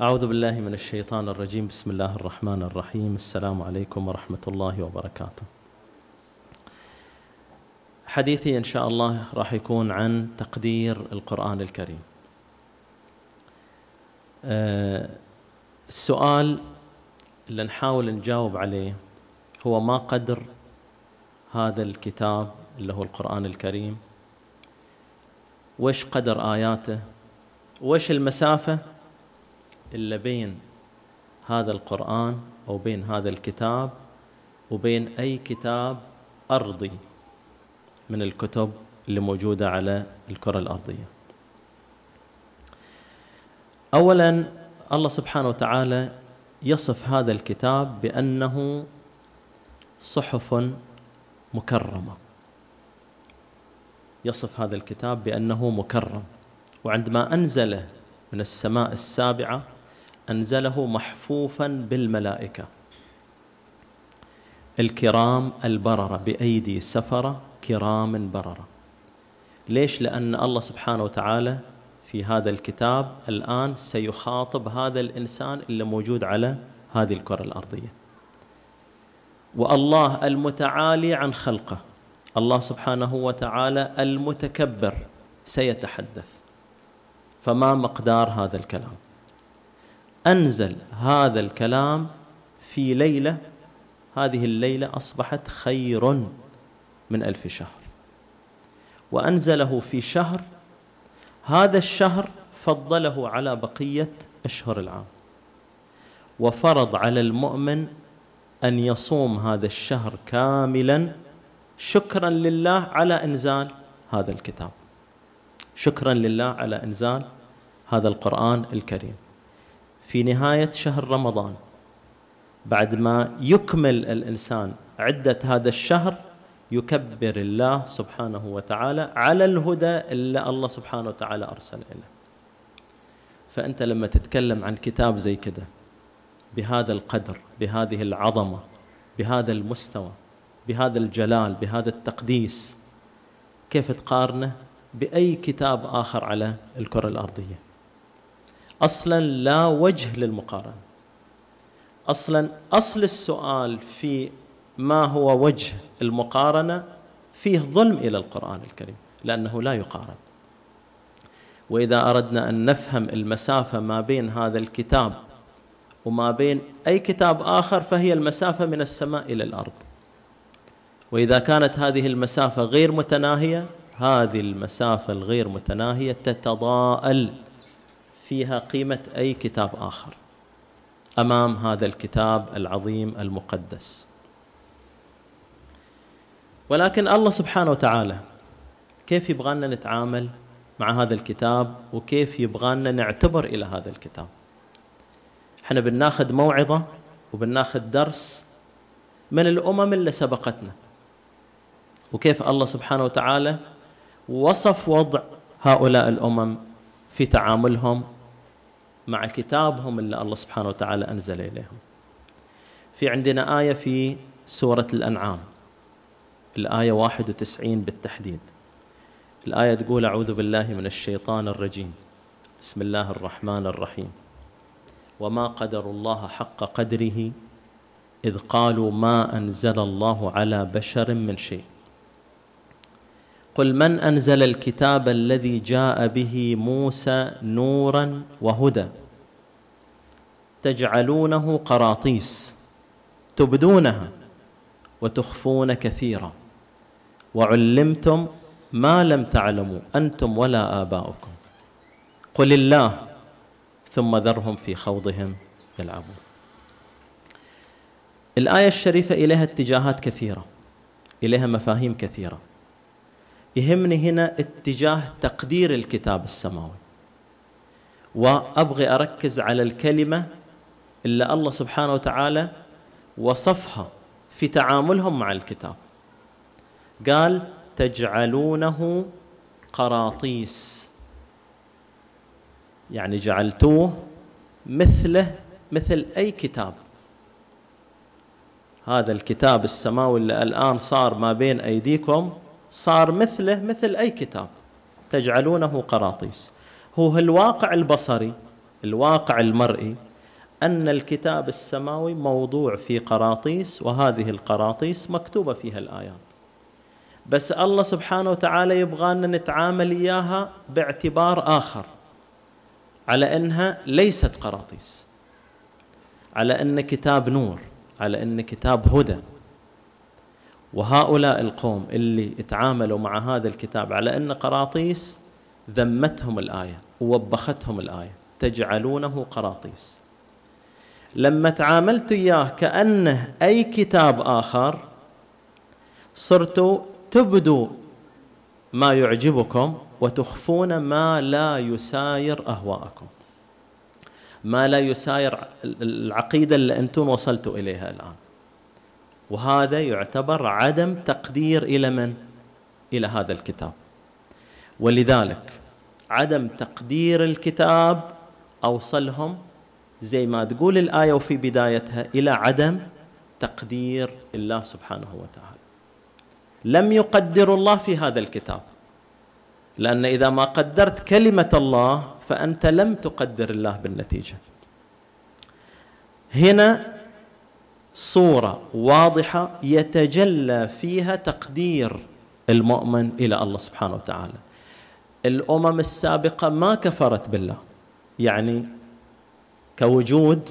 أعوذ بالله من الشيطان الرجيم. بسم الله الرحمن الرحيم. السلام عليكم ورحمة الله وبركاته. حديثي إن شاء الله راح يكون عن تقدير القرآن الكريم. أه السؤال اللي نحاول نجاوب عليه هو ما قدر هذا الكتاب اللي هو القرآن الكريم؟ وش قدر آياته؟ وش المسافة؟ اللي بين هذا القرآن أو بين هذا الكتاب وبين أي كتاب أرضي من الكتب اللي موجودة على الكرة الأرضية. أولا الله سبحانه وتعالى يصف هذا الكتاب بأنه صحف مكرمة. يصف هذا الكتاب بأنه مكرم. وعندما أنزله من السماء السابعة أنزله محفوفا بالملائكة. الكرام البررة بأيدي سفرة كرام بررة. ليش؟ لأن الله سبحانه وتعالى في هذا الكتاب الآن سيخاطب هذا الإنسان اللي موجود على هذه الكرة الأرضية. والله المتعالي عن خلقه. الله سبحانه وتعالى المتكبر سيتحدث. فما مقدار هذا الكلام؟ أنزل هذا الكلام في ليلة هذه الليلة أصبحت خير من ألف شهر. وأنزله في شهر هذا الشهر فضله على بقية أشهر العام. وفرض على المؤمن أن يصوم هذا الشهر كاملا شكرا لله على إنزال هذا الكتاب. شكرا لله على إنزال هذا القرآن الكريم. في نهاية شهر رمضان بعد ما يكمل الإنسان عدة هذا الشهر يكبر الله سبحانه وتعالى على الهدى اللي الله سبحانه وتعالى أرسل له فأنت لما تتكلم عن كتاب زي كده بهذا القدر بهذه العظمة بهذا المستوى بهذا الجلال بهذا التقديس كيف تقارنه بأي كتاب آخر على الكرة الأرضية؟ أصلا لا وجه للمقارنة. أصلا أصل السؤال في ما هو وجه المقارنة فيه ظلم إلى القرآن الكريم لأنه لا يقارن. وإذا أردنا أن نفهم المسافة ما بين هذا الكتاب وما بين أي كتاب آخر فهي المسافة من السماء إلى الأرض. وإذا كانت هذه المسافة غير متناهية هذه المسافة الغير متناهية تتضاءل. فيها قيمة أي كتاب آخر أمام هذا الكتاب العظيم المقدس. ولكن الله سبحانه وتعالى كيف يبغانا نتعامل مع هذا الكتاب وكيف يبغانا نعتبر إلى هذا الكتاب؟ إحنا بناخذ موعظة وبناخذ درس من الأمم اللي سبقتنا. وكيف الله سبحانه وتعالى وصف وضع هؤلاء الأمم في تعاملهم مع كتابهم اللي الله سبحانه وتعالى أنزل إليهم. في عندنا آية في سورة الأنعام الآية 91 بالتحديد. الآية تقول أعوذ بالله من الشيطان الرجيم. بسم الله الرحمن الرحيم. وما قدر الله حق قدره إذ قالوا ما أنزل الله على بشر من شيء. قل من أنزل الكتاب الذي جاء به موسى نورا وهدى؟ تجعلونه قراطيس تبدونها وتخفون كثيرا. وعلمتم ما لم تعلموا أنتم ولا آباؤكم. قل الله ثم ذرهم في خوضهم يلعبون. الآية الشريفة إليها اتجاهات كثيرة إليها مفاهيم كثيرة. يهمني هنا اتجاه تقدير الكتاب السماوي. وأبغي أركز على الكلمة اللي الله سبحانه وتعالى وصفها في تعاملهم مع الكتاب. قال تجعلونه قراطيس. يعني جعلتوه مثله مثل أي كتاب. هذا الكتاب السماوي اللي الآن صار ما بين أيديكم صار مثله مثل أي كتاب. تجعلونه قراطيس. هو الواقع البصري الواقع المرئي أن الكتاب السماوي موضوع في قراطيس وهذه القراطيس مكتوبة فيها الآيات. بس الله سبحانه وتعالى يبغانا نتعامل إياها باعتبار آخر. على أنها ليست قراطيس. على أن كتاب نور على أن كتاب هدى. وهؤلاء القوم اللي تعاملوا مع هذا الكتاب على أن قراطيس ذمتهم الآية ووبختهم الآية تجعلونه قراطيس. لما تعاملت إياه كأنه أي كتاب آخر صرت تبدوا ما يعجبكم وتخفون ما لا يساير أهواءكم. ما لا يساير العقيدة اللي أنتم وصلتوا إليها الآن. وهذا يعتبر عدم تقدير إلى من؟ إلى هذا الكتاب. ولذلك عدم تقدير الكتاب أوصلهم زي ما تقول الآية وفي بدايتها إلى عدم تقدير الله سبحانه وتعالى. لم يقدر الله في هذا الكتاب. لأن إذا ما قدرت كلمة الله فأنت لم تقدر الله بالنتيجة. هنا صورة واضحة يتجلى فيها تقدير المؤمن إلى الله سبحانه وتعالى. الأمم السابقة ما كفرت بالله. يعني كوجود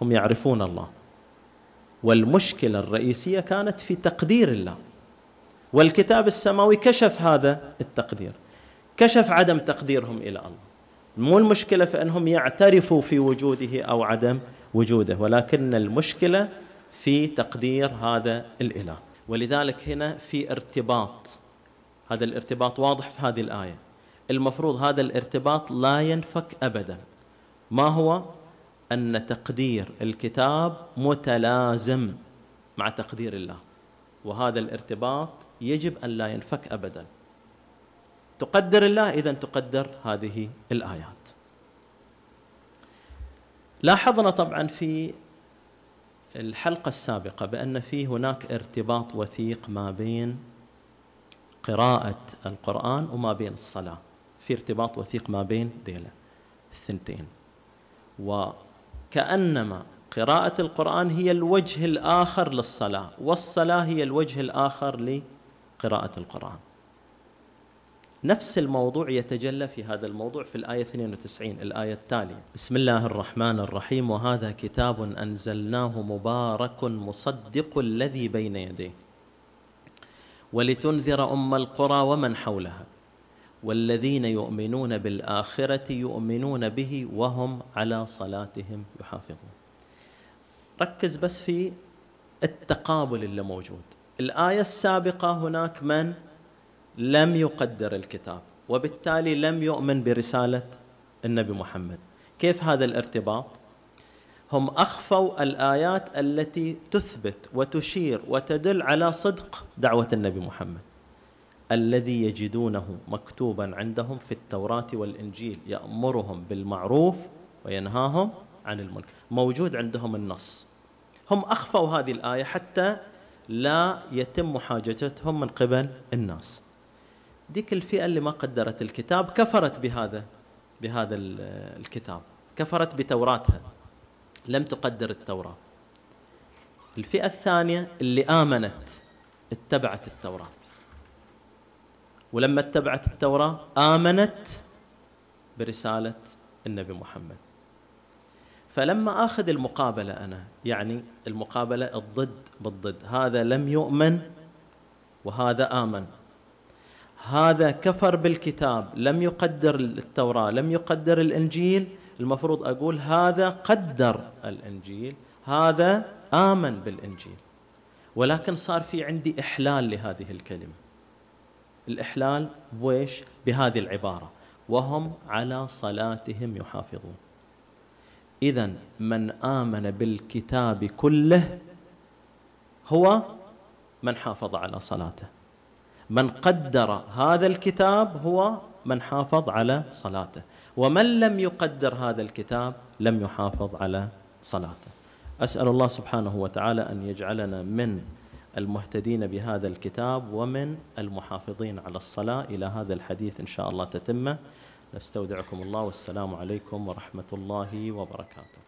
هم يعرفون الله. والمشكلة الرئيسية كانت في تقدير الله. والكتاب السماوي كشف هذا التقدير. كشف عدم تقديرهم إلى الله. مو المشكلة في أنهم يعترفوا في وجوده أو عدم وجوده ولكن المشكلة في تقدير هذا الإله. ولذلك هنا في ارتباط. هذا الارتباط واضح في هذه الآية. المفروض هذا الارتباط لا ينفك ابدا. ما هو؟ أن تقدير الكتاب متلازم مع تقدير الله. وهذا الارتباط يجب أن لا ينفك ابدا. تقدر الله اذا تقدر هذه الآيات. لاحظنا طبعا في الحلقة السابقة بأن في هناك ارتباط وثيق ما بين قراءة القرآن وما بين الصلاة. في ارتباط وثيق ما بين ديلة الثنتين. وكأنما قراءة القرآن هي الوجه الآخر للصلاة والصلاة هي الوجه الآخر قراءة القرآن. نفس الموضوع يتجلى في هذا الموضوع في الآية 92 الآية التالية. بسم الله الرحمن الرحيم وهذا كتاب أنزلناه مبارك مصدق الذي بين يديه. ولتنذر أم القرى ومن حولها والذين يؤمنون بالآخرة يؤمنون به وهم على صلاتهم يحافظون. ركز بس في التقابل اللي موجود. الآية السابقة هناك من؟ لم يقدر الكتاب وبالتالي لم يؤمن برسالة النبي محمد. كيف هذا الارتباط؟ هم أخفوا الآيات التي تثبت وتشير وتدل على صدق دعوة النبي محمد الذي يجدونه مكتوبا عندهم في التوراة والإنجيل يأمرهم بالمعروف وينهاهم عن المنكر. موجود عندهم النص. هم أخفوا هذه الآية حتى لا يتم محاججتهم من قبل الناس. ديك الفئة اللي ما قدرت الكتاب كفرت بهذا بهذا الكتاب كفرت بتوراتها لم تقدر التوراة. الفئة الثانية اللي آمنت اتبعت التوراة. ولما اتبعت التوراة آمنت برسالة النبي محمد. فلما آخذ المقابلة أنا يعني المقابلة الضد بالضد هذا لم يؤمن وهذا آمن. هذا كفر بالكتاب لم يقدر التوراة لم يقدر الإنجيل. المفروض أقول هذا قدر الإنجيل هذا آمن بالإنجيل. ولكن صار في عندي إحلال لهذه الكلمة. الإحلال بويش بهذه العبارة. وهم على صلاتهم يحافظون. إذا من آمن بالكتاب كله هو من حافظ على صلاته. من قدر هذا الكتاب هو من حافظ على صلاته. ومن لم يقدر هذا الكتاب لم يحافظ على صلاته. أسأل الله سبحانه وتعالى أن يجعلنا من المهتدين بهذا الكتاب ومن المحافظين على الصلاة. إلى هذا الحديث إن شاء الله تتمة. نستودعكم الله والسلام عليكم ورحمة الله وبركاته.